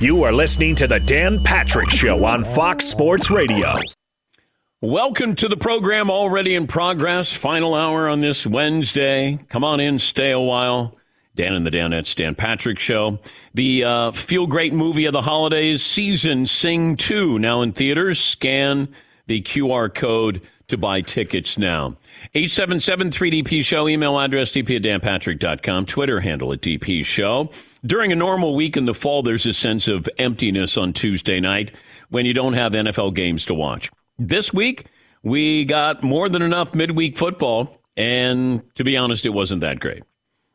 You are listening to the Dan Patrick Show on Fox Sports Radio. Welcome to the program already in progress. Final hour on this Wednesday. Come on in, stay a while. Dan and the Danettes, Dan Patrick Show. The uh, feel great movie of the holidays, Season Sing 2, now in theaters. Scan the QR code to buy tickets now. 877 3DP Show, email address dp at danpatrick.com, Twitter handle at DP Show. During a normal week in the fall, there's a sense of emptiness on Tuesday night when you don't have NFL games to watch. This week, we got more than enough midweek football, and to be honest, it wasn't that great.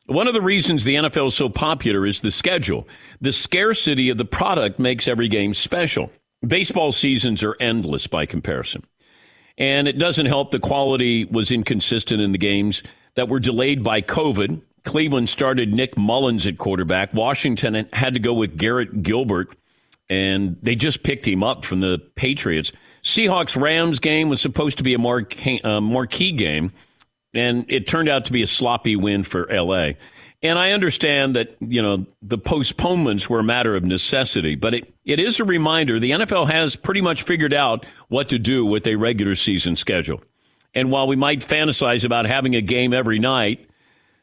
One of the reasons the NFL is so popular is the schedule. The scarcity of the product makes every game special. Baseball seasons are endless by comparison. And it doesn't help the quality was inconsistent in the games that were delayed by COVID. Cleveland started Nick Mullens at quarterback. Washington had to go with Garrett Gilbert, and they just picked him up from the Patriots. Seahawks Rams game was supposed to be a marquee, uh, game, and it turned out to be a sloppy win for LA. And I understand that, you know, the postponements were a matter of necessity, but it, it is a reminder the NFL has pretty much figured out what to do with a regular season schedule. And while we might fantasize about having a game every night,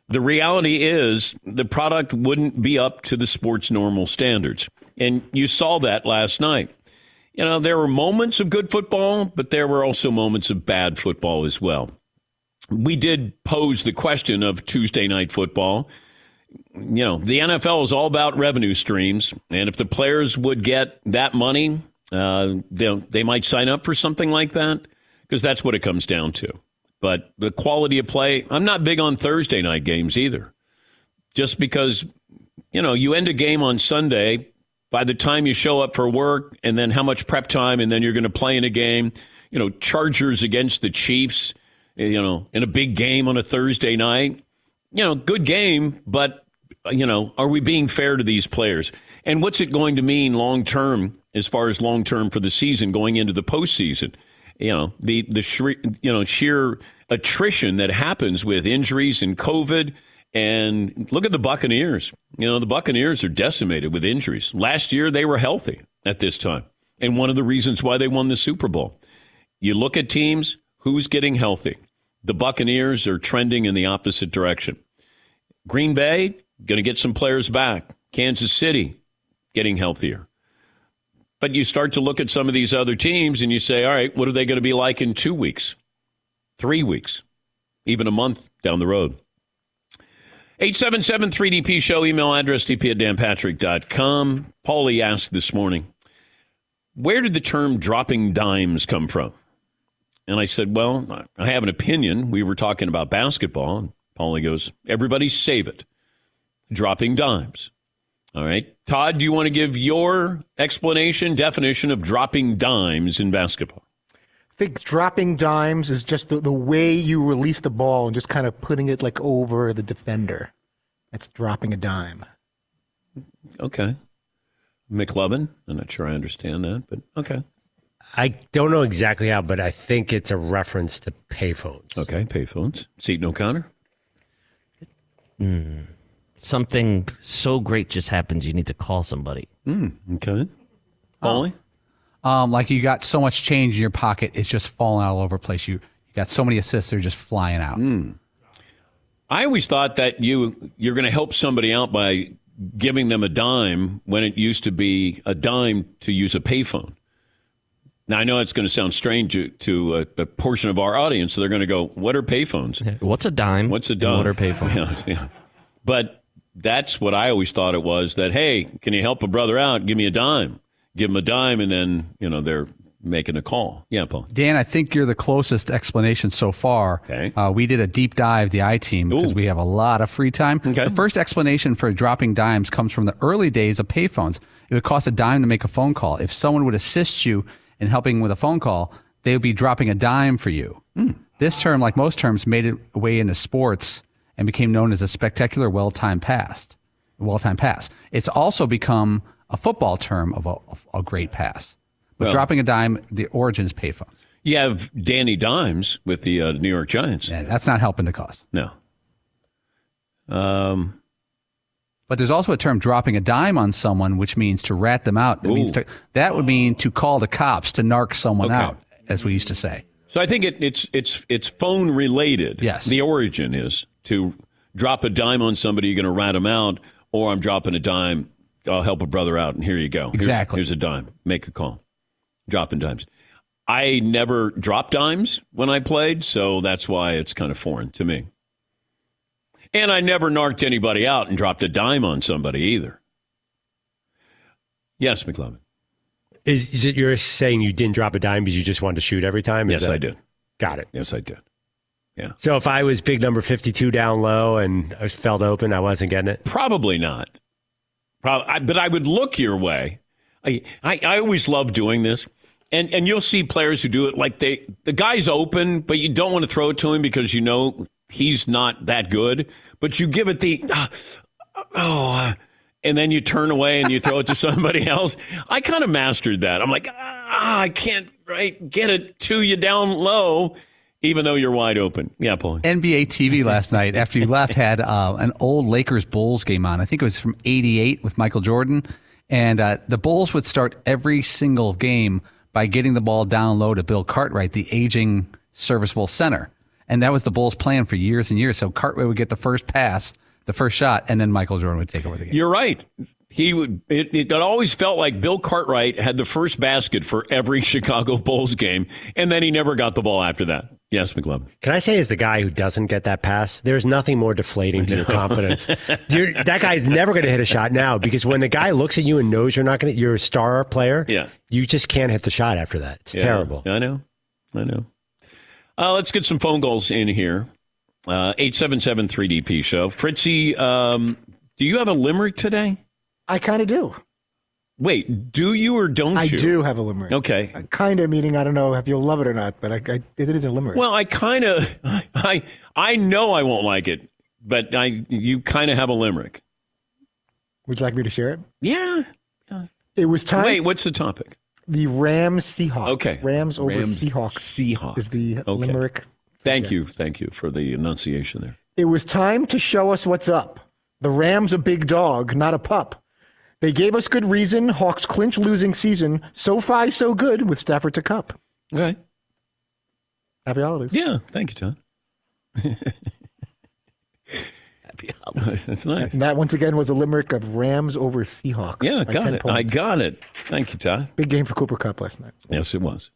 the reality is the product wouldn't be up to the sport's normal standards. And you saw that last night. You know, there were moments of good football, but there were also moments of bad football as well. We did pose the question of Tuesday night football you know, the NFL is all about revenue streams, and if the players would get that money, uh, they they might sign up for something like that because that's what it comes down to. But the quality of play, I'm not big on Thursday night games either. Just because, you know, you end a game on Sunday, by the time you show up for work, and then how much prep time, and then you're going to play in a game, you know, Chargers against the Chiefs, you know, in a big game on a Thursday night. You know, good game, but you know, are we being fair to these players? And what's it going to mean long term, as far as long term for the season going into the postseason? You know, the the you know sheer attrition that happens with injuries and COVID. And look at the Buccaneers. You know, the Buccaneers are decimated with injuries. Last year, they were healthy at this time. And one of the reasons why they won the Super Bowl. You look at teams, who's getting healthy? The Buccaneers are trending in the opposite direction. Green Bay, Going to get some players back. Kansas City getting healthier. But you start to look at some of these other teams and you say, all right, what are they going to be like in two weeks, three weeks, even a month down the road? 877 3DP Show, email address dp at danpatrick.com. Paulie asked this morning, where did the term dropping dimes come from? And I said, well, I have an opinion. We were talking about basketball. And Paulie goes, everybody save it dropping dimes. All right. Todd, do you want to give your explanation, definition of dropping dimes in basketball? I think dropping dimes is just the, the way you release the ball and just kind of putting it like over the defender. That's dropping a dime. Okay. McLovin, I'm not sure I understand that, but okay. I don't know exactly how, but I think it's a reference to payphones. Okay, payphones. Seton O'Connor? Hmm something so great just happens, you need to call somebody. Mm, okay. Ollie? Um, like you got so much change in your pocket, it's just falling all over the place. You, you got so many assists, they're just flying out. Mm. I always thought that you you're going to help somebody out by giving them a dime when it used to be a dime to use a payphone. Now I know it's going to sound strange to, to a, a, portion of our audience. So they're going to go, "What are payphones? What's a dime? What's a dime? What are payphones?" Yeah, yeah. But that's what I always thought it was that, hey, can you help a brother out? Give me a dime. Give them a dime, and then, you know, they're making a call. Yeah, Paul. Dan, I think you're the closest explanation so far. Okay. Uh, we did a deep dive, the I team, because Ooh. we have a lot of free time. Okay. The first explanation for dropping dimes comes from the early days of payphones. It would cost a dime to make a phone call. If someone would assist you in helping with a phone call, they would be dropping a dime for you. Mm. This term, like most terms, made its way into sports and became known as a spectacular well-timed pass well-timed pass. It's also become a football term of a, a great pass. But well, dropping a dime, the origins is payphone. You have Danny Dimes with the uh, New York Giants. Yeah, that's not helping the cause. No. Um, But there's also a term dropping a dime on someone, which means to rat them out. That, means to, that would mean to call the cops, to narc someone Okay. out, as we used to say. So I think it, it's it's it's phone related. Yes. The origin is to drop a dime on somebody, you're going to rat them out, or I'm dropping a dime, I'll help a brother out, and here you go. Here's- Exactly. Here's, a dime. Make a call. Dropping dimes. I never dropped dimes when I played, so that's why it's kind of foreign to me. And I never narked anybody out and dropped a dime on somebody either. Yes, McLovin. Is, is it you're saying you didn't drop a dime because you just wanted to shoot every time? Is Yes, that- I did. Got it. Yes, I did. Yeah. So if I was big number 52 down low and I was felt open, I wasn't getting it. Probably not. Prob- I, but I would look your way. I, I, I always love doing this. And, and you'll see players who do it like they the guy's open, but you don't want to throw it to him because you know he's not that good. But you give it the ah, oh, uh, and then you turn away and you throw it to somebody else. I kind of mastered that. I'm like, ah, I can't right get it to you down low, even though you're wide open. Yeah, Paul. NBA TV last night after you left had uh, an old Lakers Bulls game on. I think it was from '88 with Michael Jordan, and uh, the Bulls would start every single game by getting the ball down low to Bill Cartwright, the aging serviceable center, and that was the Bulls' plan for years and years. So Cartwright would get the first pass, the first shot, and then Michael Jordan would take over the game. You're right. He would. It, it always felt like Bill Cartwright had the first basket for every Chicago Bulls game, and then he never got the ball after that. Yes, McLovin. Can I say, as the guy who doesn't get that pass, there's nothing more deflating to your confidence. You're, that guy's never going to hit a shot now because when the guy looks at you and knows you're not going to, you're a star player. Yeah. You just can't hit the shot after that. It's Yeah, terrible. I know. I know. Uh, let's get some phone calls in here. Uh, Eight seven seven three DP show. Fritzy, um, do you have a limerick today? I kind of do. Wait, do you or don't I you? I do have a limerick. Okay. Kind of meaning I don't know if you'll love it or not, but I, I, it is a limerick. Well, I kind of, I, I know I won't like it, but I, you kind of have a limerick. Would you like me to share it? Yeah. It was time. Wait, what's the topic? The Rams Seahawks. Okay. Rams over Rams, Seahawks Seahawks. is the Okay. limerick. Thank you, thank you for the enunciation there. It was time to show us what's up. The Rams a big dog, not a pup. They gave us good reason. Hawks clinch losing season. So far, so good with Stafford to Kupp. Okay. Happy holidays. Yeah, thank you, Tom. That's nice. And that once again was a limerick of Rams over Seahawks. Yeah, by got 10 it. I got it. Thank you, Todd. Big game for Cooper Kupp last night. Yes, it was.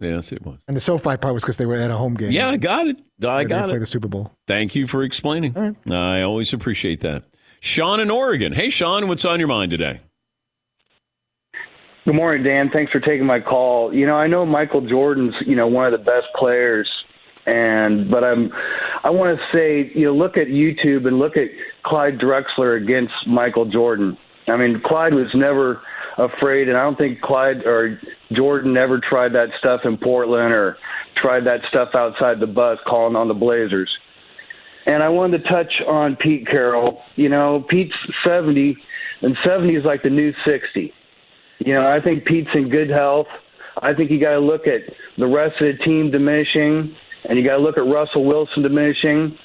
Yes, it was. And the SoFi part was because they were at a home game. Yeah, I got it. I They it. play the Super Bowl. Thank you for explaining. I always appreciate that. Sean in Oregon. Hey, Sean, what's on your mind today? Good morning, Dan. Thanks for taking my call. You know, I know Michael Jordan's, you know, one of the best players and but I'm I want to say, you know, look at YouTube and look at Clyde Drexler against Michael Jordan. I mean, Clyde was never afraid and I don't think Clyde or Jordan ever tried that stuff in Portland or tried that stuff outside the bus calling on the Blazers. And I wanted to touch on Pete Carroll. You know, Pete's 70 and 70 is like the new 60. You know, I think Pete's in good health. I think you got to look at the rest of the team diminishing, and you got to look at Russell Wilson diminishing.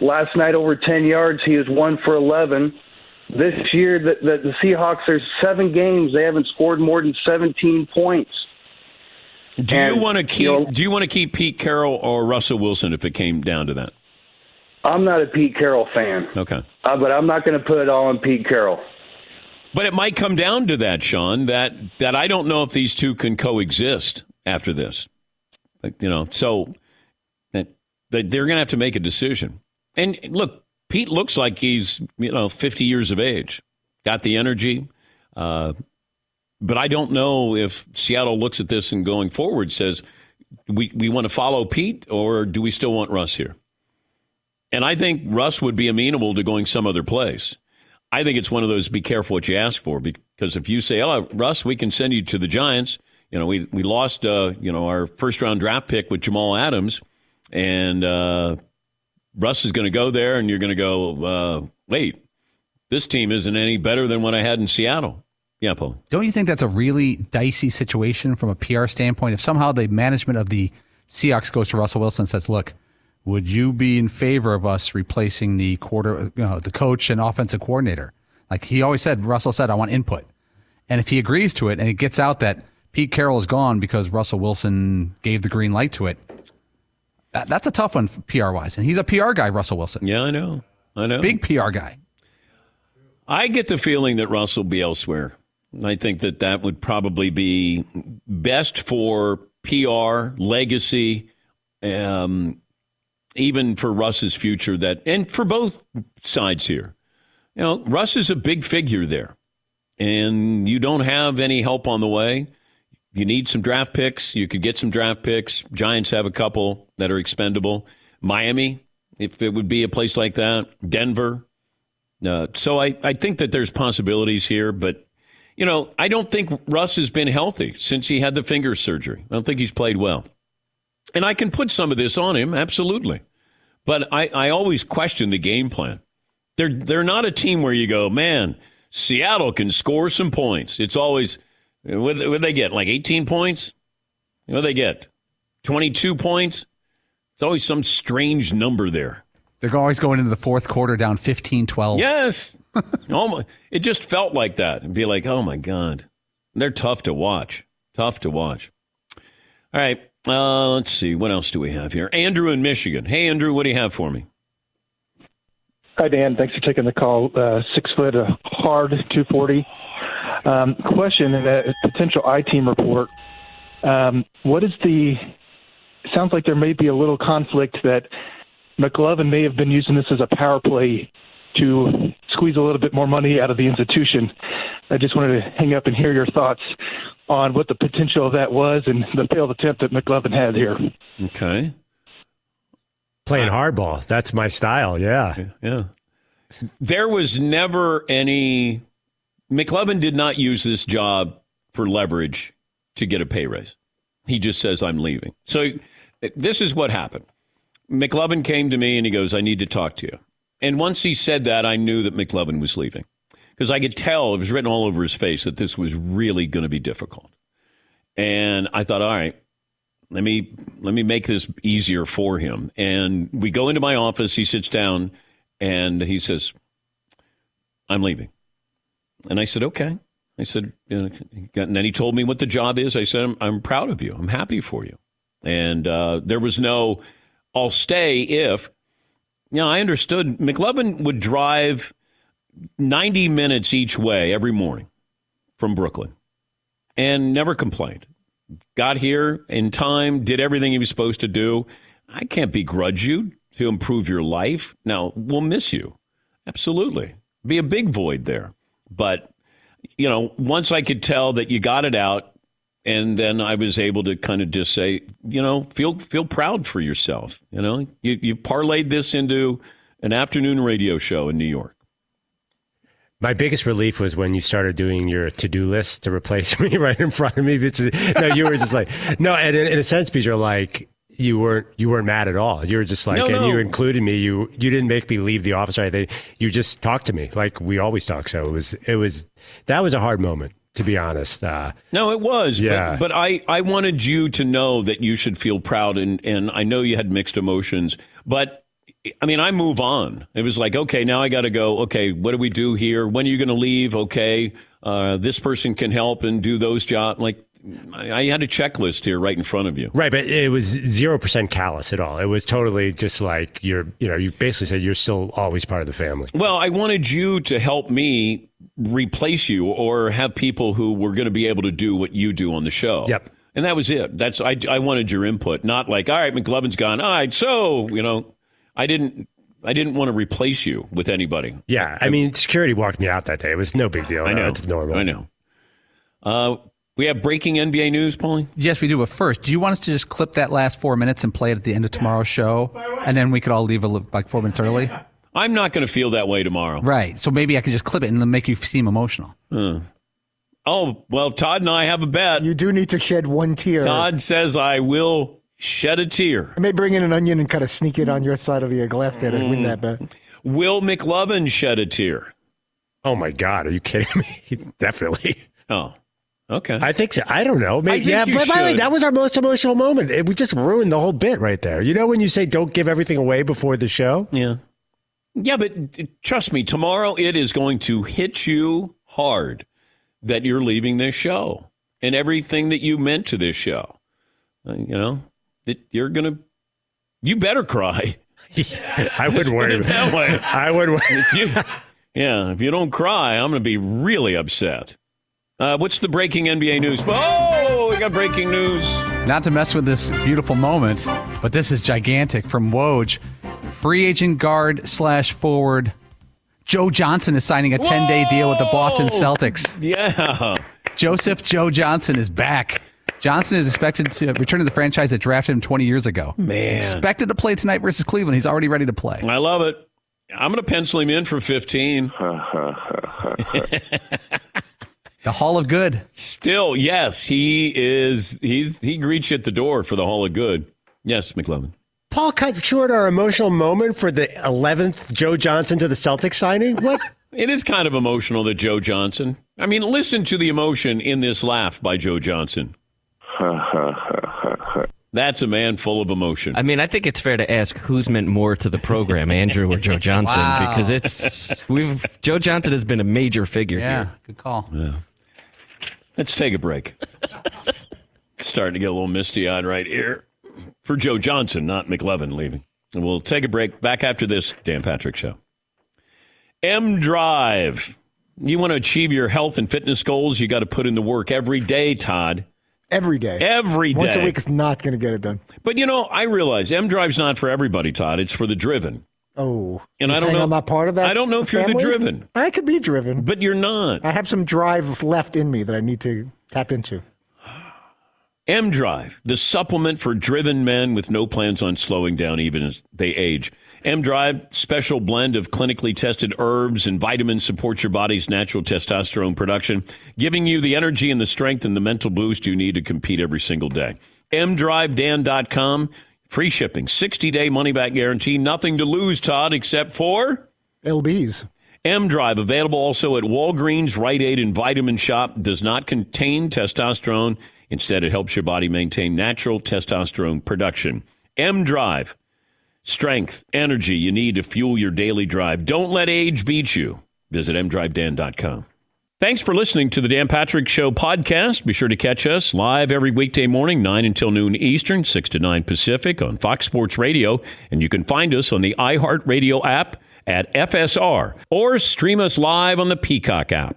Last night, over 10 yards, he was one for 11. This year, the, the, the Seahawks, there's seven games they haven't scored more than 17 points. Do you want to keep? you know- do you want to keep Pete Carroll or Russell Wilson if it came down to that? I'm not a Pete Carroll fan, Okay. uh, but I'm not going to put it all on Pete Carroll. But it might come down to that, Sean. That that I don't know if these two can coexist after this. Like, you know, so that, that they're going to have to make a decision. And look, Pete looks like he's you know 50 years of age, got the energy. Uh, but I don't know if Seattle looks at this and going forward says we we want to follow Pete or do we still want Russ here? And I think Russ would be amenable to going some other place. I think it's one of those be careful what you ask for because if you say, "Oh, Russ, we can send you to the Giants," you know, we we lost uh, you know our first round draft pick with Jamal Adams, and uh, Russ is going to go there, and you're going to go, uh, "Wait, this team isn't any better than what I had in Seattle." Yeah, Paul. Don't you think that's a really dicey situation from a PR standpoint? If somehow the management of the Seahawks goes to Russell Wilson and says, "Look, would you be in favor of us replacing the quarter, you know, the coach and offensive coordinator?" Like he always said, Russell said, I want input. And if he agrees to it and it gets out that Pete Carroll is gone because Russell Wilson gave the green light to it, that, that's a tough one PR wise. And he's a PR guy, Russell Wilson. Yeah, I know. I know. Big PR guy. I get the feeling that Russell will be elsewhere. I think that that would probably be best for PR, legacy, um, even for Russ's future. That and for both sides here. You know, Russ is a big figure there, and you don't have any help on the way. You need some draft picks. You could get some draft picks. Giants have a couple that are expendable. Miami, if it would be a place like that. Denver. Uh, so I, I think that there's possibilities here, but you know, I don't think Russ has been healthy since he had the finger surgery. I don't think he's played well. And I can put some of this on him, absolutely. But I, I always question the game plan. They're they're not a team where you go, man, Seattle can score some points. It's always what what they get like 18 points. What they get? 22 points. It's always some strange number there. They're always going into the fourth quarter down 15 12. Yes. Almost, it just felt like that. And be like, oh my God. They're tough to watch. Tough to watch. All right. Uh, let's see. What else do we have here? Andrew in Michigan. Hey, Andrew, what do you have for me? Hi, Dan. Thanks for taking the call. Uh, six foot, uh, hard, 240. Um, question in a potential I team report. Um, what is the. Sounds like there may be a little conflict that McLovin may have been using this as a power play to squeeze a little bit more money out of the institution. I just wanted to hang up and hear your thoughts on what the potential of that was and the failed attempt that McLovin had here. Okay. Playing hardball. That's my style. Yeah. Yeah. There was never any. McLovin did not use this job for leverage to get a pay raise. He just says, I'm leaving. So this is what happened. McLovin came to me and he goes, I need to talk to you. And once he said that, I knew that McLovin was leaving because I could tell it was written all over his face that this was really going to be difficult. And I thought, all right, let me let me make this easier for him. And we go into my office. He sits down and he says, "I'm leaving." And I said, "Okay." I said, and then he told me what the job is. I said, "I'm, I'm proud of you. I'm happy for you." And uh, there was no, "I'll stay if." You know, I understood. McLovin would drive 90 minutes each way every morning from Brooklyn and never complained. Got here in time, did everything he was supposed to do. I can't begrudge you to improve your life. Now, we'll miss you. Absolutely. Be a big void there. But, you know, once I could tell that you got it out, and then I was able to kind of just say, you know, feel feel proud for yourself. You know, you, you parlayed this into an afternoon radio show in New York. My biggest relief was when you started doing your to-do list to replace me right in front of me. No, you were just like no, and in, in a sense, because you're like you weren't you weren't mad at all. You were just like, No, and no. you included me. You you didn't make me leave the office or anything. You just talked to me like we always talk. So it was it was that was a hard moment to be honest. Uh, No, it was. Yeah. But, but I, I wanted you to know that you should feel proud. And, and I know you had mixed emotions. But, I mean, I move on. It was like, okay, now I got to go. Okay, what do we do here? When are you going to leave? Okay, uh, this person can help and do those jobs. Like, I, I had a checklist here right in front of you. Right, but it was zero percent callous at all. It was totally just like you're, you know, you basically said you're still always part of the family. Well, I wanted you to help me replace you or have people who were going to be able to do what you do on the show. Yep. And that was it. That's I, I wanted your input, not like, all right, McLovin's gone. All right, so you know, I didn't I didn't want to replace you with anybody. Yeah, I mean, security walked me out that day. It was no big deal. I know it's normal. I know. Uh, we have breaking NBA news, Paulie. Yes, we do. But first, do you want us to just clip that last four minutes and play it at the end of tomorrow's show? And then we could all leave a, li- like four minutes early? I'm not going to feel that way tomorrow. Right. So maybe I could just clip it and then make you seem emotional. Oh well, Todd and I have a bet. You do need to shed one tear. Todd says I will shed a tear. I may bring in an onion and kind of sneak it on your side of the glass there to win that bet. Will McLovin shed a tear? Oh my God, are you kidding me? Definitely. Oh, okay. I think so. I don't know. Maybe, think yeah, you but by the way, that was our most emotional moment. It, we just ruined the whole bit right there. You know when you say don't give everything away before the show? yeah. Yeah, but trust me, tomorrow it is going to hit you hard that you're leaving this show and everything that you meant to this show. Uh, you know, that you're going to, you better cry. I would Put worry. it that way. I would. worry. If you, yeah, if you don't cry, I'm going to be really upset. Uh, what's the breaking NBA news? Oh, we got breaking news. Not to mess with this beautiful moment, but this is gigantic from Woj. Free agent guard slash forward Joe Johnson is signing a 10 day deal with the Boston Celtics. Yeah. Joseph Joe Johnson is back. Johnson is expected to return to the franchise that drafted him 20 years ago. Hmm. Man. Expected to play tonight versus Cleveland. He's already ready to play. I love it. I'm going to pencil him in for 15. The Hall of Good. Still, yes, he is. He's he greets you at the door for the Hall of Good. Yes, McLovin. Paul cut short our emotional moment for the 11th Joe Johnson to the Celtics signing. What? It is kind of emotional that Joe Johnson. I mean, listen to the emotion in this laugh by Joe Johnson. That's a man full of emotion. I mean, I think it's fair to ask who's meant more to the program, Andrew or Joe Johnson, Wow. because it's we've Joe Johnson has been a major figure Yeah, here. good call. Yeah. Let's take a break. Starting to get a little misty eyed right here for Joe Johnson, not McLovin leaving. And we'll take a break. Back after this Dan Patrick Show. M Drive. You want to achieve your health and fitness goals, you got to put in the work every day, Todd. Every day. Every day. Once a week is not going to get it done. But you know, I realize M Drive's not for everybody, Todd. It's for the driven. Oh. And I don't know- I'm not part of that. I don't know if you're the driven. I could be driven. But you're not. I have some drive left in me that I need to tap into. M Drive, the supplement for driven men with no plans on slowing down even as they age. M Drive, special blend of clinically tested herbs and vitamins supports your body's natural testosterone production, giving you the energy and the strength and the mental boost you need to compete every single day. MDriveDan.com, free shipping, 60 day money back guarantee, nothing to lose, Todd, except for. LBs. M Drive, available also at Walgreens, Rite Aid, and Vitamin Shoppe, does not contain testosterone. Instead, it helps your body maintain natural testosterone production. M Drive, strength, energy you need to fuel your daily drive. Don't let age beat you. Visit mdrivedan.com. Thanks for listening to the Dan Patrick Show podcast. Be sure to catch us live every weekday morning, 9 until noon Eastern, 6 to 9 Pacific on Fox Sports Radio. And you can find us on the iHeartRadio app at FSR or stream us live on the Peacock app.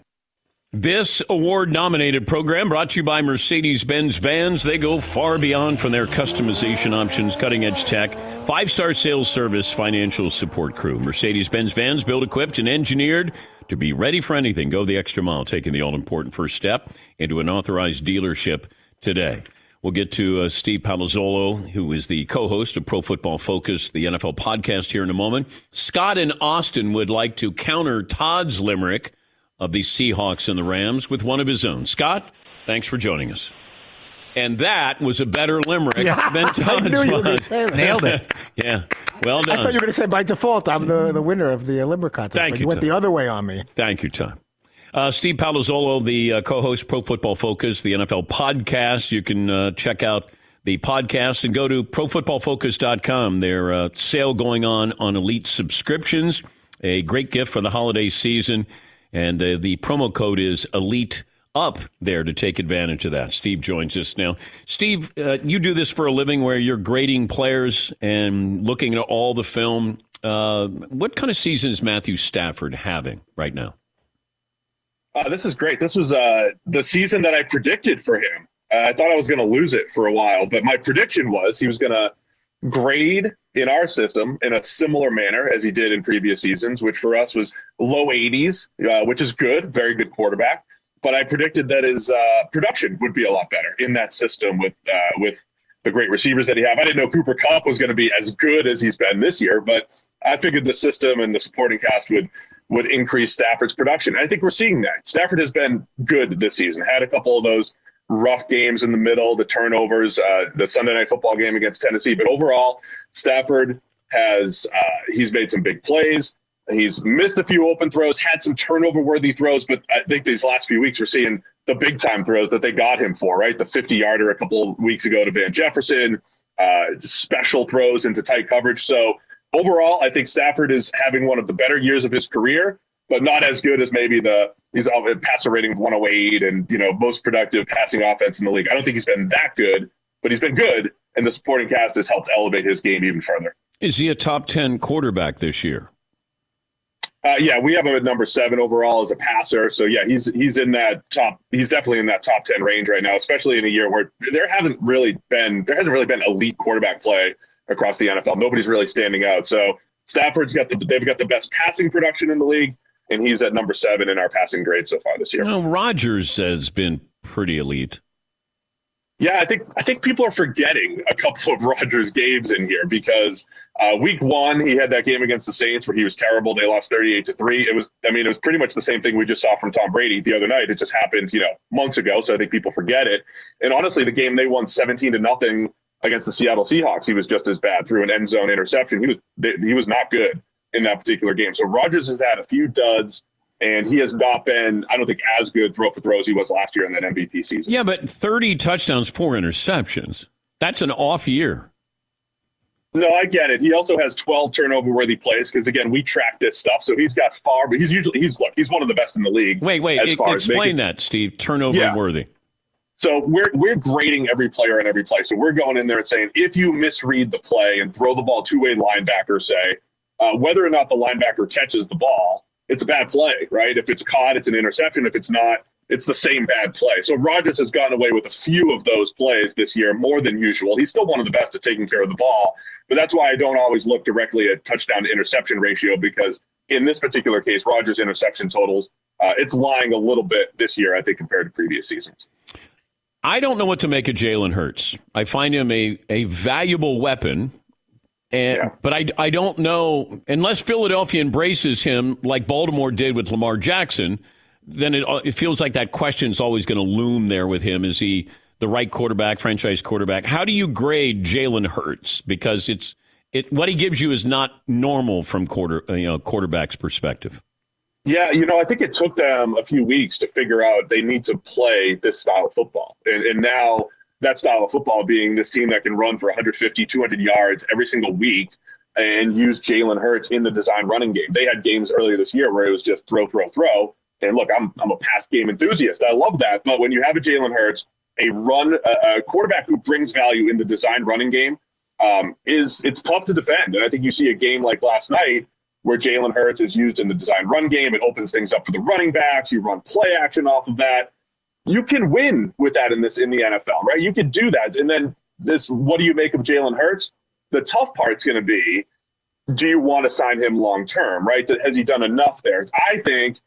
This award nominated program brought to you by Mercedes Benz Vans. They go far beyond from their customization options, cutting edge tech, five star sales service, financial support crew. Mercedes Benz Vans built, equipped, and engineered to be ready for anything. Go the extra mile, taking the all important first step into an authorized dealership today. We'll get to uh, Steve Palazzolo, who is the co host of Pro Football Focus, the NFL podcast, here in a moment. Scott and Austin would like to counter Todd's limerick of the Seahawks and the Rams with one of his own. Scott, thanks for joining us. And that was a better limerick than I Todd's knew you were going to was. say that. Nailed it. Yeah, well done. I done. thought you were going to say by default I'm the, the winner of the limerick contest. Thank but you, you went Tom. the other way on me. Thank you, Tom. Uh, Steve Palazzolo, the uh, co-host Pro Football Focus, the NFL podcast. You can uh, check out the podcast and go to profootballfocus.com. Their uh, sale going on on elite subscriptions. A great gift for the holiday season. And uh, the promo code is elite up there to take advantage of that. Steve joins us now. Steve, uh, you do this for a living where you're grading players and looking at all the film. Uh, what kind of season is Matthew Stafford having right now? Uh, this is great. This was uh, the season that I predicted for him. Uh, I thought I was going to lose it for a while, but my prediction was he was going to grade in our system in a similar manner as he did in previous seasons, which for us was low 80s, uh, which is good, very good quarterback. But I predicted that his uh, production would be a lot better in that system with uh, with the great receivers that he have. I didn't know Cooper Kupp was going to be as good as he's been this year, but I figured the system and the supporting cast would would increase Stafford's production. And I think we're seeing that. Stafford has been good this season. Had a couple of those rough games in the middle, the turnovers, uh, the Sunday night football game against Tennessee. But overall, Stafford has uh, he's made some big plays. He's missed a few open throws, had some turnover worthy throws, but I think these last few weeks we're seeing the big time throws that they got him for, right? The 50 yarder a couple weeks ago to Van Jefferson, uh, special throws into tight coverage. So overall, I think Stafford is having one of the better years of his career, but not as good as maybe the he's all passer rating of 108 and you know most productive passing offense in the league. I don't think he's been that good, but he's been good, and the supporting cast has helped elevate his game even further. Is he a top 10 quarterback this year? Uh, yeah, we have him at number seven overall as a passer. So yeah, he's he's in that top. He's definitely in that top ten range right now, especially in a year where there haven't really been there hasn't really been elite quarterback play across the NFL. Nobody's really standing out. So Stafford's got the they've got the best passing production in the league, and he's at number seven in our passing grade so far this year. Well, Rodgers has been pretty elite. Yeah, I think I think people are forgetting a couple of Rodgers games in here because uh, week one he had that game against the Saints where he was terrible. They lost thirty-eight to three. It was, I mean, it was pretty much the same thing we just saw from Tom Brady the other night. It just happened, you know, months ago. So I think people forget it. And honestly, the game they won seventeen to nothing against the Seattle Seahawks, he was just as bad threw an end zone interception. He was he was not good in that particular game. So Rodgers has had a few duds and he has not been, I don't think, as good throw for throws he was last year in that MVP season. Yeah, but 30 touchdowns, four interceptions. That's an off year. No, I get it. He also has 12 turnover worthy plays because, again, we track this stuff. So he's got far, but he's usually, he's, look, he's one of the best in the league. Wait, wait, it, explain making, that, Steve. Turnover yeah. worthy. So we're we're grading every player on every play. So we're going in there and saying if you misread the play and throw the ball two way linebacker, say uh, whether or not the linebacker catches the ball, it's a bad play, right? If it's caught, it's an interception. If it's not, it's the same bad play. So Rodgers has gone away with a few of those plays this year, more than usual. He's still one of the best at taking care of the ball, but that's why I don't always look directly at touchdown to interception ratio because in this particular case, Rodgers' interception totals, uh, it's lying a little bit this year, I think, compared to previous seasons. I don't know what to make of Jalen Hurts. I find him a, a valuable weapon and, yeah. But I, I don't know, unless Philadelphia embraces him like Baltimore did with Lamar Jackson, then it, it feels like that question is always going to loom there with him. Is he the right quarterback, franchise quarterback? How do you grade Jalen Hurts? Because it's it what he gives you is not normal from quarter you know quarterback's perspective. Yeah, you know, I think it took them a few weeks to figure out they need to play this style of football, and, and now that style of football being this team that can run for 150, 200 yards every single week and use Jalen Hurts in the design running game. They had games earlier this year where it was just throw, throw, throw. And look, I'm I'm a pass game enthusiast. I love that. But when you have a Jalen Hurts, a run, a, a, quarterback who brings value in the design running game, um, is it's tough to defend. And I think you see a game like last night where Jalen Hurts is used in the design run game. It opens things up for the running backs. You run play action off of that you can win with that in this in the NFL, right? You can do that. And then this, what do you make of Jalen Hurts? The tough part's going to be, do you want to sign him long term, right? Has he done enough there? I think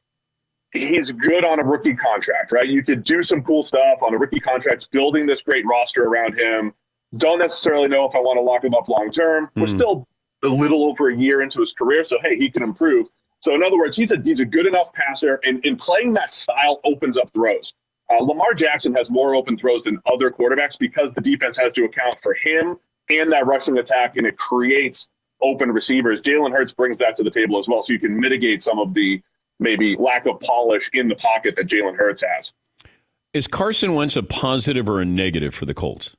he's good on a rookie contract, right? You could do some cool stuff on a rookie contract, building this great roster around him. Don't necessarily know if I want to lock him up long term. Mm. We're hmm. still a little over a year into his career, so hey, he can improve. So in other words, he's a he's a good enough passer, and in playing that style opens up throws. Uh, Lamar Jackson has more open throws than other quarterbacks because the defense has to account for him and that rushing attack, and it creates open receivers. Jalen Hurts brings that to the table as well, so you can mitigate some of the maybe lack of polish in the pocket that Jalen Hurts has. Is Carson Wentz a positive or a negative for the Colts?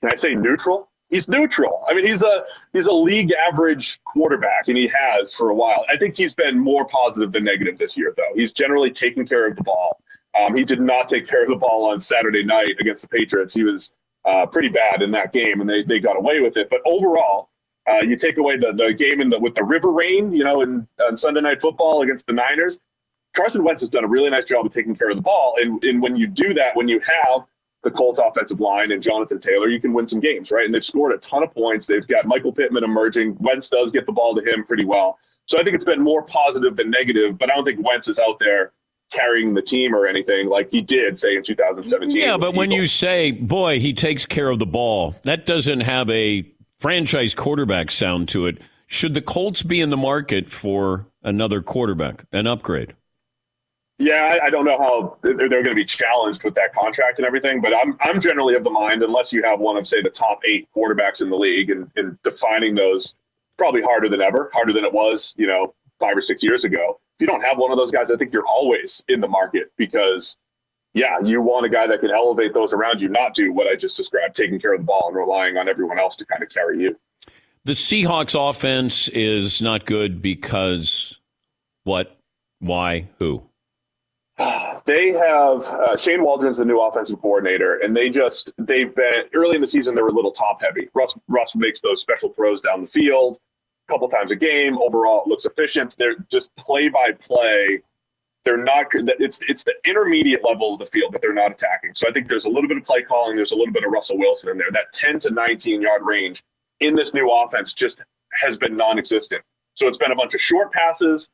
Can I say neutral? He's neutral. I mean, he's a he's a league average quarterback, and he has for a while. I think he's been more positive than negative this year, though. He's generally taking care of the ball. Um, he did not take care of the ball on Saturday night against the Patriots. He was uh, pretty bad in that game, and they, they got away with it. But overall, uh, you take away the, the game in the, with the river rain, you know, in on Sunday Night Football against the Niners. Carson Wentz has done a really nice job of taking care of the ball, and, and when you do that, when you have the Colts offensive line and Jonathan Taylor, you can win some games, right? And they've scored a ton of points. They've got Michael Pittman emerging. Wentz does get the ball to him pretty well. So I think it's been more positive than negative, but I don't think Wentz is out there carrying the team or anything like he did, say, in 2017. Yeah, but when you say, boy, he takes care of the ball, that doesn't have a franchise quarterback sound to it. Should the Colts be in the market for another quarterback, an upgrade? Yeah, I, I don't know how they're, they're going to be challenged with that contract and everything, but I'm I'm generally of the mind unless you have one of say the top eight quarterbacks in the league and, and defining those probably harder than ever, harder than it was, you know, five or six years ago if you don't have one of those guys, I think you're always in the market because, yeah, you want a guy that can elevate those around you, not do what I just described, taking care of the ball and relying on everyone else to kind of carry you. The Seahawks offense is not good because what? Why? Who? They have uh, Shane Waldron's the new offensive coordinator, and they just they've been early in the season they were a little top heavy. Russ Russ makes those special throws down the field a couple times a game. Overall, it looks efficient. They're just play by play. They're not. It's it's the intermediate level of the field that they're not attacking. So I think there's a little bit of play calling. There's a little bit of Russell Wilson in there. That 10 to 19 yard range in this new offense just has been non-existent. So it's been a bunch of short passes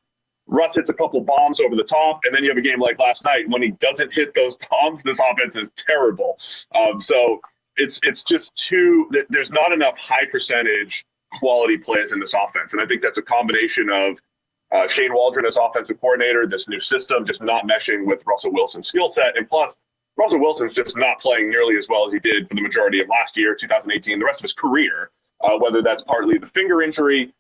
Russ hits a couple bombs over the top, and then you have a game like last night when he doesn't hit those bombs. This offense is terrible. Um, so it's it's just too. There's not enough high percentage quality plays in this offense, and I think that's a combination of uh, Shane Waldron as offensive coordinator, this new system just not meshing with Russell Wilson's skill set, and plus Russell Wilson's just not playing nearly as well as he did for the majority of last year, 2018, the rest of his career. Uh, whether that's partly the finger injury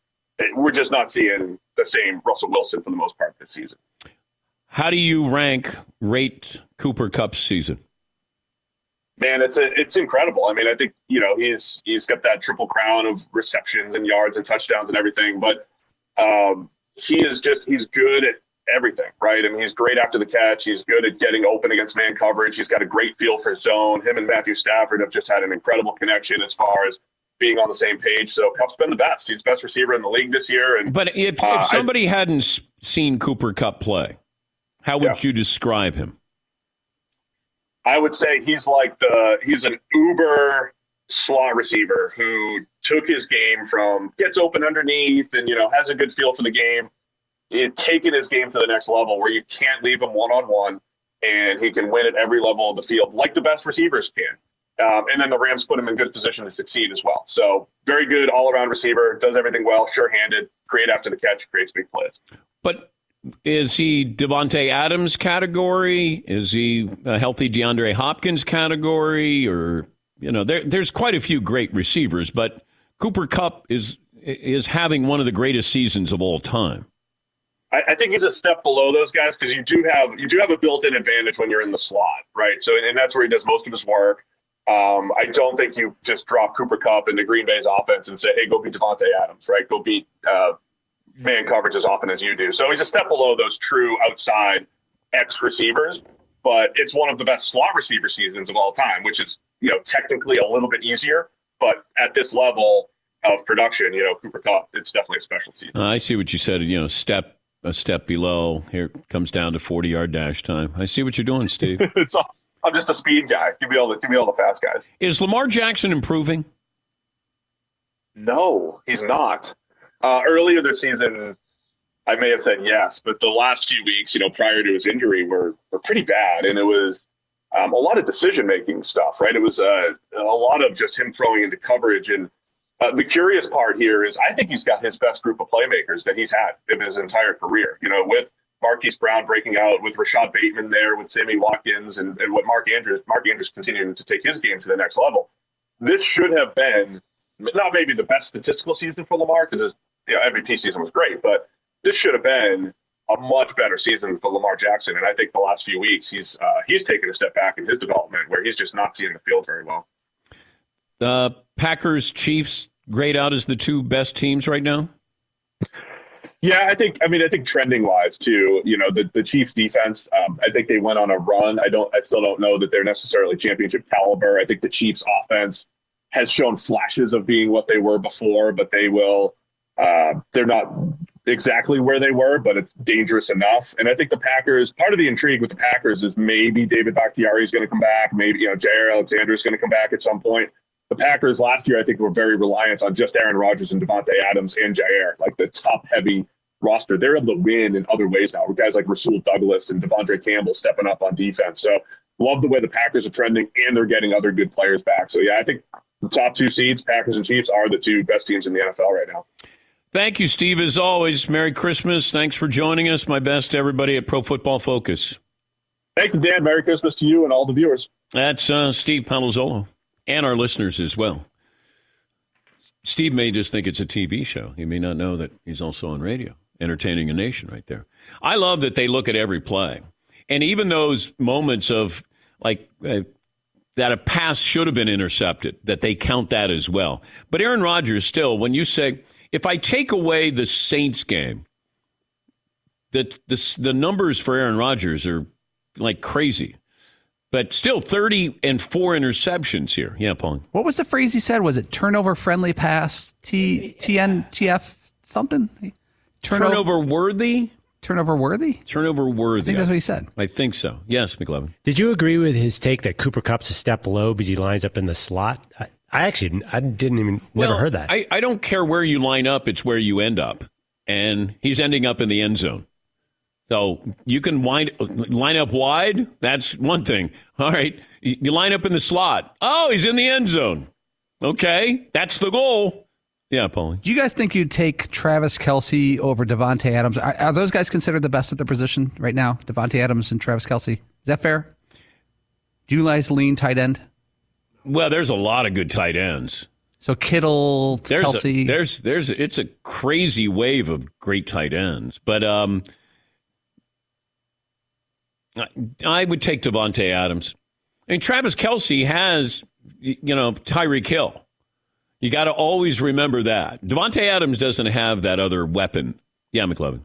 we're just not seeing the same Russell Wilson for the most part this season. How do you rank rate Cooper Kupp's season? Man, it's a, it's incredible. I mean, I think you know he's he's got that triple crown of receptions and yards and touchdowns and everything, but um, he is just he's good at everything, right? I mean, he's great after the catch. He's good at getting open against man coverage. He's got a great feel for zone. Him and Matthew Stafford have just had an incredible connection as far as being on the same page. So Kupp's been the best. He's the best receiver in the league this year. And but if, uh, if somebody I, hadn't seen Cooper Kupp play, how would yeah. you describe him? I would say he's like the he's an uber slot receiver who took his game from gets open underneath and you know has a good feel for the game. It taken his game to the next level where you can't leave him one on one and he can win at every level of the field like the best receivers can. Um, and then the Rams put him in good position to succeed as well. So very good all around receiver, does everything well, sure handed, great after the catch, creates big plays. But is he Davante Adams category? Is he a healthy DeAndre Hopkins category? Or you know, there, there's quite a few great receivers, but Cooper Kupp is is having one of the greatest seasons of all time. I, I think he's a step below those guys because you do have you do have a built-in advantage when you're in the slot, right? So and that's where he does most of his work. Um, I don't think you just drop Cooper Kupp into Green Bay's offense and say, "Hey, go beat Davante Adams," right? Go beat uh, man coverage as often as you do. So he's a step below those true outside X receivers, but it's one of the best slot receiver seasons of all time, which is you know technically a little bit easier, but at this level of production, you know, Cooper Kupp, it's definitely a special season. Uh, I see what you said. You know, step a step below. Here comes down to forty yard dash time. I see what you're doing, Steve. it's. I'm just a speed guy. Give me all the give me all the fast guys. Is Lamar Jackson improving? No, he's not. Uh, earlier this season, I may have said yes, but the last few weeks, you know, prior to his injury, were were pretty bad, and it was um, a lot of decision making stuff. Right? It was uh, a lot of just him throwing into coverage. And uh, the curious part here is, I think he's got his best group of playmakers that he's had in his entire career. You know, with Marquise Brown breaking out with Rashod Bateman there with Sammy Watkins and, and what Mark Andrews Mark Andrews continuing to take his game to the next level. This should have been not maybe the best statistical season for Lamar because you know, MVP season was great, but this should have been a much better season for Lamar Jackson. And I think the last few weeks he's uh, he's taken a step back in his development where he's just not seeing the field very well. The Packers Chiefs grade out as the two best teams right now. Yeah, I think. I mean, I think trending wise too. You know, the the Chiefs defense. Um, I think they went on a run. I don't. I still don't know that they're necessarily championship caliber. I think the Chiefs offense has shown flashes of being what they were before, but they will. Uh, they're not exactly where they were, but it's dangerous enough. And I think the Packers. Part of the intrigue with the Packers is maybe David Bakhtiari is going to come back. Maybe you know Jaire Alexander is going to come back at some point the Packers last year, I think, were very reliant on just Aaron Rodgers and Davante Adams and Jaire, like the top heavy roster. They're able to win in other ways now with guys like Rasul Douglas and De'Vondre Campbell stepping up on defense. So love the way the Packers are trending and they're getting other good players back. So yeah, I think the top two seeds, Packers and Chiefs, are the two best teams in the NFL right now. Thank you, Steve. As always, Merry Christmas. Thanks for joining us. My best to everybody at Pro Football Focus. Thank you, Dan. Merry Christmas to you and all the viewers. That's uh, Steve Palazzolo and our listeners as well. Steve may just think it's a TV show. He may not know that he's also on radio, entertaining a nation right there. I love that they look at every play. And even those moments of like uh, that a pass should have been intercepted, that they count that as well. But Aaron Rodgers, still, when you say, if I take away the Saints game, the, the, the numbers for Aaron Rodgers are like crazy. But still, 30 and four interceptions here. Yeah, Paul. What was the phrase he said? Was it turnover friendly pass? T T N T F TN TF something? Turnover worthy? Turnover worthy? Turnover worthy. I think that's what he said. I think so. Yes, McLovin. Did you agree with his take that Cooper Kupp's a step below because he lines up in the slot? I, I actually I didn't even never heard that. I, I don't care where you line up, it's where you end up. And he's ending up in the end zone. So you can wind, line up wide. That's one thing. All right. You you line up in the slot. Oh, he's in the end zone. Okay. That's the goal. Yeah, Paulie. Do you guys think you'd take Travis Kelce over Davante Adams? Are, are those guys considered the best at their position right now? Davante Adams and Travis Kelce. Is that fair? Do you guys lean tight end? Well, there's a lot of good tight ends. So Kittle, There's Kelce. a, there's there's it's a crazy wave of great tight ends, but um, I, I would take Davante Adams. I mean, Travis Kelce has you know Tyreek Hill. You got to always remember that Davante Adams doesn't have that other weapon. Yeah, McLovin.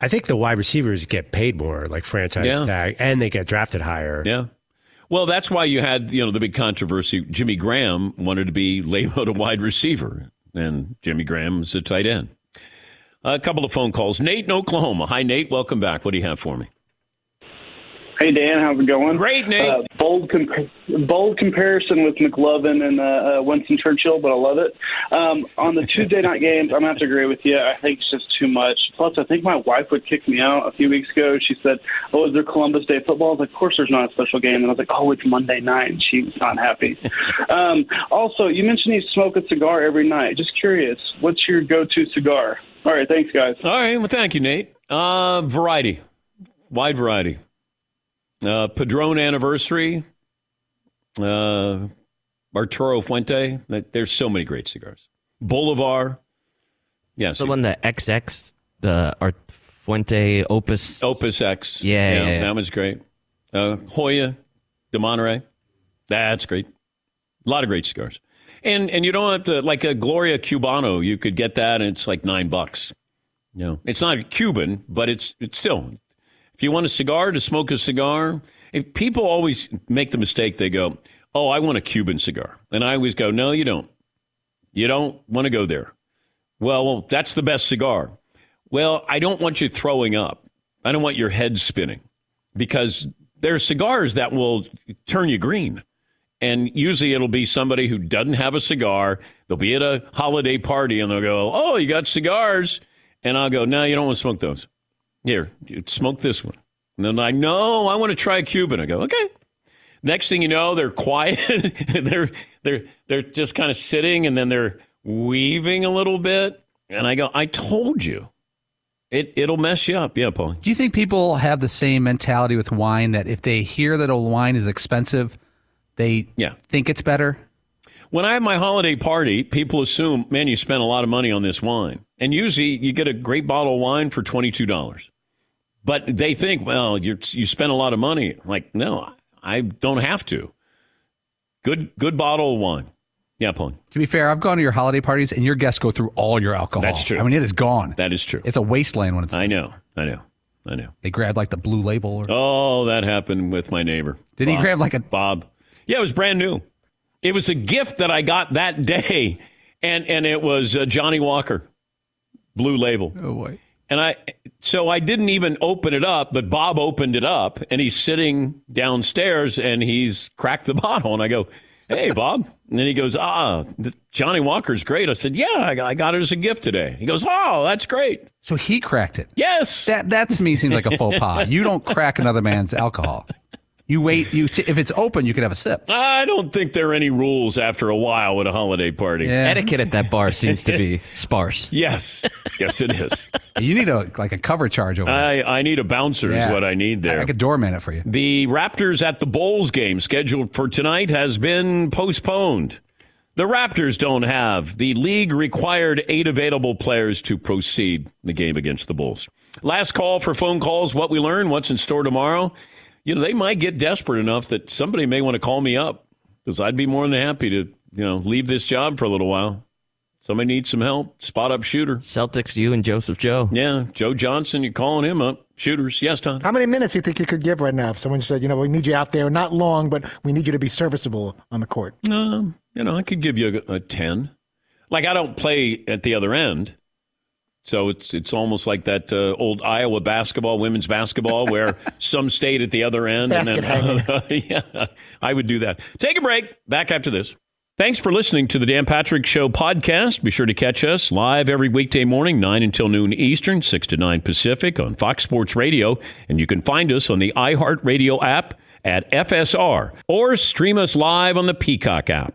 I think the wide receivers get paid more, like franchise Yeah. tag, and they get drafted higher. Yeah. Well, that's why you had you know the big controversy. Jimmy Graham wanted to be labeled a wide receiver, and Jimmy Graham's a tight end. A couple of phone calls. Nate in Oklahoma. Hi, Nate. Welcome back. What do you have for me? Hey Dan, how's it going? Great, Nate. Uh, bold, comp- bold comparison with McLovin and uh, uh, Winston Churchill, but I love it. Um, on the Tuesday night games, I'm gonna have to agree with you. I think it's just too much. Plus, I think my wife would kick me out a few weeks ago. She said, "Oh, is there Columbus Day football?" I was like, "Of course, there's not a special game." And I was like, "Oh, it's Monday night," and she was not happy. um, also, you mentioned you smoke a cigar every night. Just curious, what's your go-to cigar? All right, thanks, guys. All right. Well, thank you, Nate. Uh, variety, wide variety. Uh, Padron anniversary. Uh, Arturo Fuente. There's so many great cigars. Boulevard. Yes. The one that XX, the Art Fuente Opus. Opus X. Yeah, yeah, yeah. that was great. Uh, Hoyo de Monterrey. That's great. A lot of great cigars. And and you don't have to like a Gloria Cubano. You could get that, and it's like nine bucks. You know, it's not Cuban, but it's it's still. If you want a cigar to smoke a cigar, if people always make the mistake. They go, "Oh, I want a Cuban cigar," and I always go, "No, you don't. You don't want to go there." Well, that's the best cigar. Well, I don't want you throwing up. I don't want your head spinning because there are cigars that will turn you green. And usually it'll be somebody who doesn't have a cigar. They'll be at a holiday party and they'll go, Oh, you got cigars? And I'll go, No, you don't want to smoke those. Here, smoke this one. And then I no, I want to try a Cuban. I go, Okay. Next thing you know, they're quiet. they're they're they're just kind of sitting and then they're weaving a little bit. And I go, I told you. It it'll mess you up. Yeah, Paul. Do you think people have the same mentality with wine that if they hear that a wine is expensive, they Yeah. think it's better? When I have my holiday party, people assume, man, you spent a lot of money on this wine. And usually you get a great bottle of wine for $22. But they think, well, you you spent a lot of money. Like, no, I don't have to. Good good bottle of wine. Yeah, Paul. To be fair, I've gone to your holiday parties and your guests go through all your alcohol. That's true. I mean, it is gone. That is true. It's a wasteland when it's. I know. I know. I know. They grab like the blue label. Or, Oh, that happened with my neighbor. Did he grab like a- Bob? Yeah, it was brand new. It was a gift that I got that day, and and it was uh, Johnnie Walker, Blue Label. oh boy. And I, so I didn't even open it up, but Bob opened it up, and he's sitting downstairs, and he's cracked the bottle, and I go, "Hey, Bob," and then he goes, "Ah, Johnnie Walker's great." I said, "Yeah, I got, I got it as a gift today." He goes, "Oh, that's great." So he cracked it. Yes, That that's me seems like a faux pas. You don't crack another man's alcohol. You wait. You if it's open, you can have a sip. I don't think there are any rules after a while at a holiday party. Yeah. Etiquette at that bar seems to be sparse. Yes, yes, it is. You need a like a cover charge over. there. I, I need a bouncer Yeah. is what I need there. I could doorman it for you. The Raptors at the Bulls game scheduled for tonight has been postponed. The Raptors don't have the league required eight available players to proceed the game against the Bulls. Last call for phone calls. What we learn, what's in store tomorrow. You know, they might get desperate enough that somebody may want to call me up because I'd be more than happy to, you know, leave this job for a little while. Somebody needs some help. Spot up shooter. Celtics, you and Joseph Joe. Yeah, Joe Johnson, you're calling him up. Shooters. Yes, Tom. How many minutes do you think you could give right now if someone said, you know, we need you out there, not long, but we need you to be serviceable on the court? Um, you know, I could give you a, a 10. Like, I don't play at the other end. So it's it's almost like that uh, old Iowa basketball, women's basketball, where some stayed at the other end. Basket and then, yeah, I would do that. Take a break. Back after this. Thanks for listening to the Dan Patrick Show podcast. Be sure to catch us live every weekday morning, 9 until noon Eastern, 6 to 9 Pacific on Fox Sports Radio. And you can find us on the iHeartRadio app at FSR or stream us live on the Peacock app.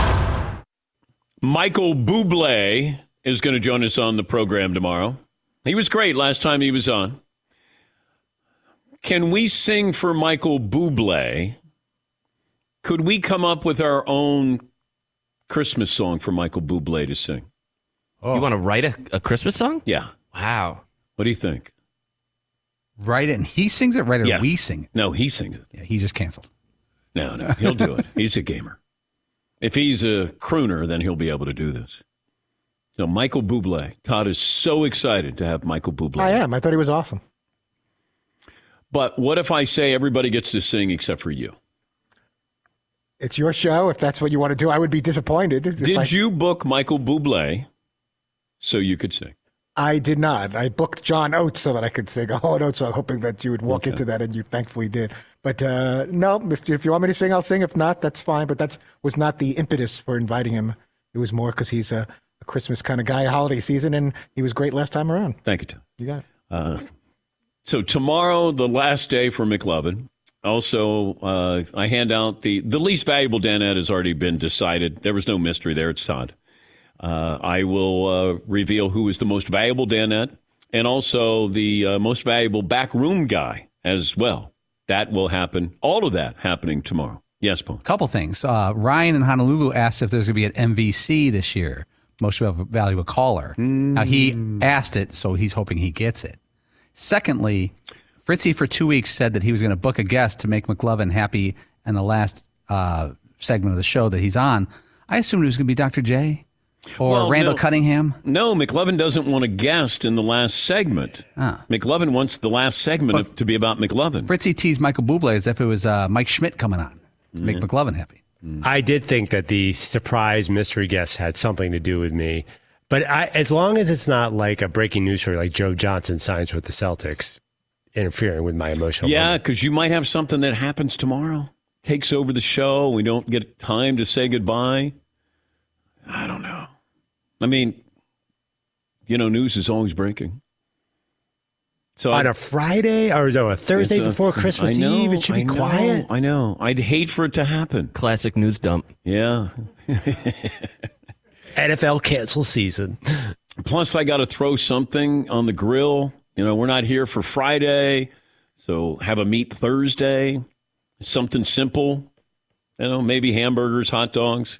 Michael Bublé is going to join us on the program tomorrow. He was great last time he was on. Can we sing for Michael Bublé? Could we come up with our own Christmas song for Michael Bublé to sing? You want to write a, a Christmas song? Yeah. Wow. What do you think? Write it and he sings it, right? Or Yes. we sing it? No, he sings it. Yeah, he just canceled. No, no, he'll do it. He's a gamer. If he's a crooner, then he'll be able to do this. So Michael Bublé. Todd is so excited to have Michael Bublé. I am. I thought he was awesome. But what if I say everybody gets to sing except for you? It's your show. If that's what you want to do, I would be disappointed. Did I, you book Michael Bublé so you could sing? I did not. I booked John Oates so that I could sing a Hall Oates song, hoping that you would walk into that, and you thankfully did. But uh, no, if, if you want me to sing, I'll sing. If not, that's fine. But that was not the impetus for inviting him. It was more because he's a, a Christmas kind of guy, holiday season, and he was great last time around. Thank you, Tom. You got it. Uh, so tomorrow, the last day for McLovin. Also, uh, I hand out the the least valuable Danette has already been decided. There was no mystery there. It's Todd. Uh, I will uh, reveal who is the most valuable Danette and also the uh, most valuable backroom guy as well. That will happen. All of that happening tomorrow. Yes, Paul. A Couple things. Uh, Ryan in Honolulu asked if there's going to be an MVC this year, most valuable caller. Now he asked it, so he's hoping he gets it. Secondly, Fritzy for two weeks said that he was going to book a guest to make McLovin happy in the last uh, segment of the show that he's on. I assumed it was going to be Dr. J or Well, Randall no. Cunningham. No, McLovin doesn't want a guest in the last segment. Ah. McLovin wants the last segment to be about McLovin. Fritzy teased Michael Bublé as if it was uh, Mike Schmidt coming on to make McLovin happy. I did think that the surprise mystery guest had something to do with me. But I, as long as it's not like a breaking news story like Joe Johnson signs with the Celtics, interfering with my emotional. Yeah, because you might have something that happens tomorrow, takes over the show. We don't get time to say goodbye. I don't know. I mean, you know, news is always breaking. So on I- a Friday or no, a Thursday a- before Christmas know, Eve, it should be I know, quiet. I know. I'd hate for it to happen. Classic news dump. Yeah. NFL cancel season. Plus, I got to throw something on the grill. You know, we're not here for Friday, so have a meat Thursday. Something simple. You know, maybe hamburgers, hot dogs.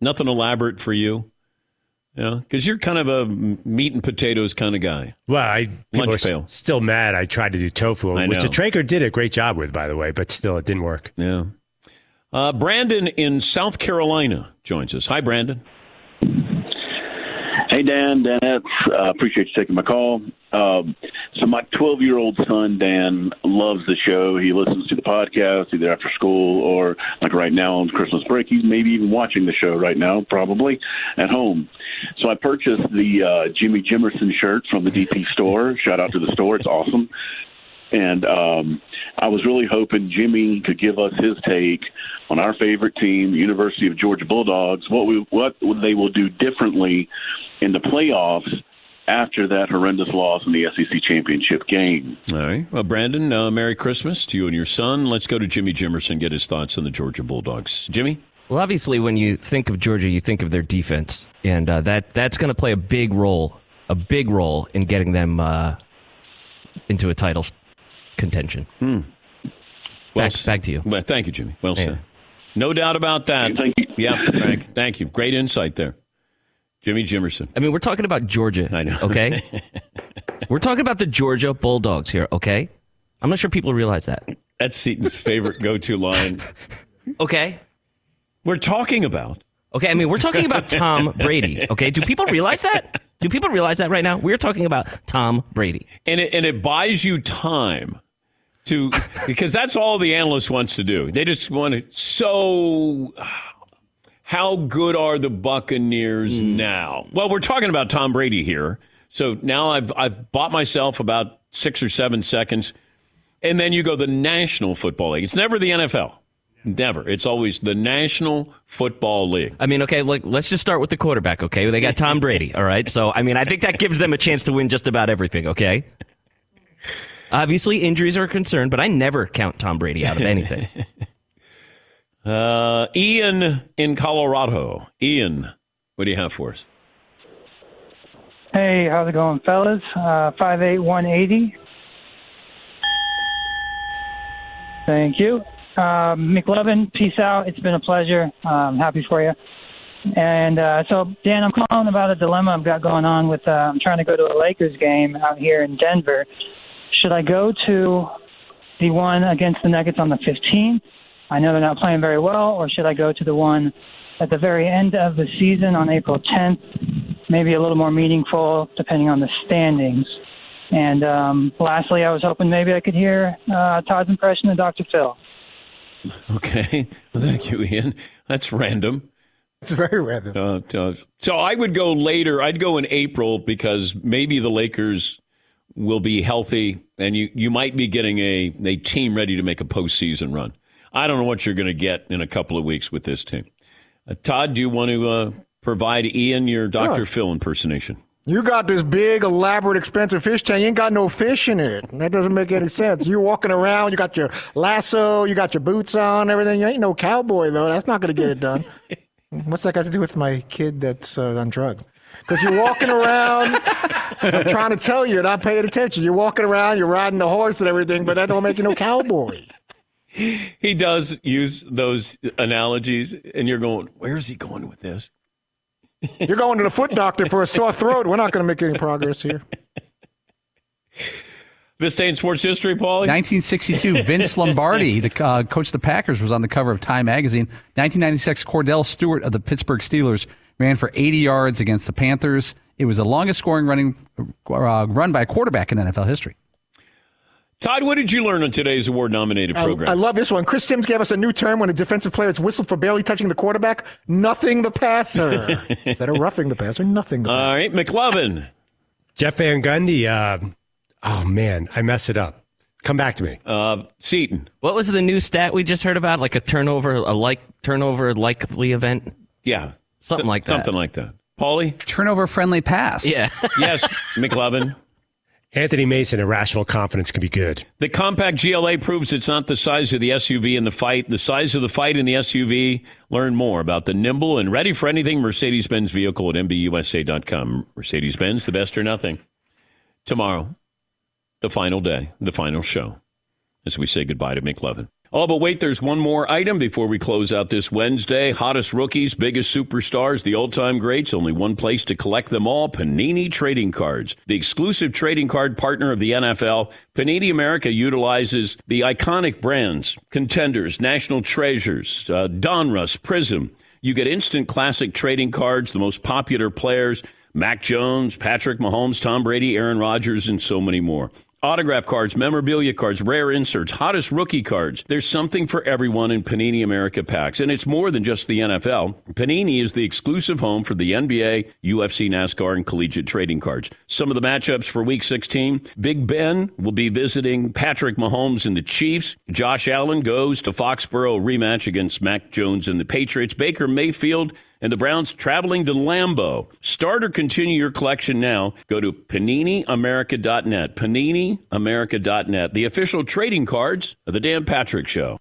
Nothing elaborate for you. You know, because you're kind of a meat and potatoes kind of guy. Well, I people Lunch are s- still mad. I tried to do tofu, I which know. the Traeger did a great job with, by the way, but still it didn't work. Yeah. Uh, Brandon in South Carolina joins us. Hi, Brandon. Hey, Dan, Danette, uh, appreciate you taking my call. Um, so my 12 year old son, Dan, loves the show. He listens to the podcast either after school or like right now on Christmas break. He's maybe even watching the show right now, probably at home. So I purchased the uh, Jimmy Jimerson shirt from the DP store. Shout out to the store. It's awesome. And um, I was really hoping Jimmy could give us his take on our favorite team, the University of Georgia Bulldogs, what we what they will do differently in the playoffs after that horrendous loss in the SEC championship game. All right. Well, Brandon, uh, Merry Christmas to you and your son. Let's go to Jimmy Jimerson, get his thoughts on the Georgia Bulldogs. Jimmy? Well, obviously, when you think of Georgia, you think of their defense, and uh, that that's going to play a big role, a big role in getting them uh, into a title contention. Hmm. Well, back, back to you. Well, thank you, Jimmy. Well Yeah. said. No doubt about that. Thank you. Yeah, Frank. Thank you. Great insight there. Jimmy Jimerson. I mean, we're talking about Georgia. I know. Okay, we're talking about the Georgia Bulldogs here. Okay, I'm not sure people realize that. That's Seton's favorite go to line. Okay. We're talking about. Okay, I mean, we're talking about Tom Brady. Okay, do people realize that? Do people realize that right now? We're talking about Tom Brady. And it, and it buys you time to, because that's all the analyst wants to do. They just want to, so how good are the Buccaneers hmm. now? Well, we're talking about Tom Brady here. So now I've, I've bought myself about six or seven seconds. And then you go the National Football League. It's never the NFL. Never. It's always the National Football League. I mean, okay, look, let's just start with the quarterback, okay? They got Tom Brady, all right? So, I mean, I think that gives them a chance to win just about everything, okay? Obviously, injuries are a concern, but I never count Tom Brady out of anything. Uh, Ian in Colorado. Ian, what do you have for us? Hey, how's it going, fellas? Uh, five eight one eighty. Thank you, um, McLovin. Peace out. It's been a pleasure. Um, happy for you. And uh, so, Dan, I'm calling about a dilemma I've got going on with. Uh, I'm trying to go to a Lakers game out here in Denver. Should I go to the one against the Nuggets on the 15th? I know they're not playing very well, or should I go to the one at the very end of the season on April 10th? Maybe a little more meaningful, depending on the standings. And um, lastly, I was hoping maybe I could hear uh, Todd's impression of Dr. Phil. Okay. Well, thank you, Ian. That's random. It's very random. Uh, uh, so I would go later. I'd go in April because maybe the Lakers will be healthy and you, you might be getting a, a team ready to make a postseason run. I don't know what you're going to get in a couple of weeks with this team. Uh, Todd, do you want to uh, provide Ian your Dr. Sure. Phil impersonation? You got this big, elaborate, expensive fish tank. You ain't got no fish in it. That doesn't make any sense. You're walking around, you got your lasso, you got your boots on, everything. You ain't no cowboy though. That's not going to get it done. What's that got to do with my kid that's uh, on drugs? Because you're walking around. I'm trying to tell you, not paying attention. You're walking around, you're riding the horse and everything, but that don't make you no cowboy. He does use those analogies, and you're going, where is he going with this? You're going to the foot doctor for a sore throat. We're not going to make any progress here. This day in sports history, Paulie? 1962, Vince Lombardi, the uh, coach of the Packers, was on the cover of Time magazine. 1996, Kordell Stewart of the Pittsburgh Steelers ran for 80 yards against the Panthers. It was the longest scoring running uh, run by a quarterback in NFL history. Todd, what did you learn on today's award nominated I, program? I love this one. Chris Sims gave us a new term when a defensive player is whistled for barely touching the quarterback. Nothing the passer. Instead of roughing the passer, nothing the passer. All right, McLovin. Jeff Van Gundy. Uh, oh man, I messed it up. Come back to me. Uh, Seton. What was the new stat we just heard about? Like a turnover, a like turnover likely event? Yeah. Something So- like that. Something like that. Paulie? Turnover friendly pass. Yeah. yes, McLovin. Anthony Mason, irrational confidence can be good. The compact GLA proves it's not the size of the SUV in the fight. The size of the fight in the SUV. Learn more about the nimble and ready for anything Mercedes Benz vehicle at MBUSA.com. Mercedes Benz, the best or nothing. Tomorrow, the final day, the final show, as we say goodbye to McLovin. Oh, but wait, there's one more item before we close out this Wednesday. Hottest rookies, biggest superstars, the old time greats, only one place to collect them all Panini Trading Cards. The exclusive trading card partner of the NFL, Panini America utilizes the iconic brands, contenders, national treasures, uh, Donruss, Prism. You get instant classic trading cards, the most popular players, Mac Jones, Patrick Mahomes, Tom Brady, Aaron Rodgers, and so many more. Autograph cards, memorabilia cards, rare inserts, hottest rookie cards. There's something for everyone in Panini America packs. And it's more than just the NFL. Panini is the exclusive home for the NBA, UFC, NASCAR, and collegiate trading cards. Some of the matchups for week 16 Big Ben will be visiting Patrick Mahomes and the Chiefs. Josh Allen goes to Foxborough rematch against Mac Jones and the Patriots. Baker Mayfield and the Browns traveling to Lambeau. Start or continue your collection now. Go to PaniniAmerica.net. PaniniAmerica.net, the official trading cards of the Dan Patrick Show.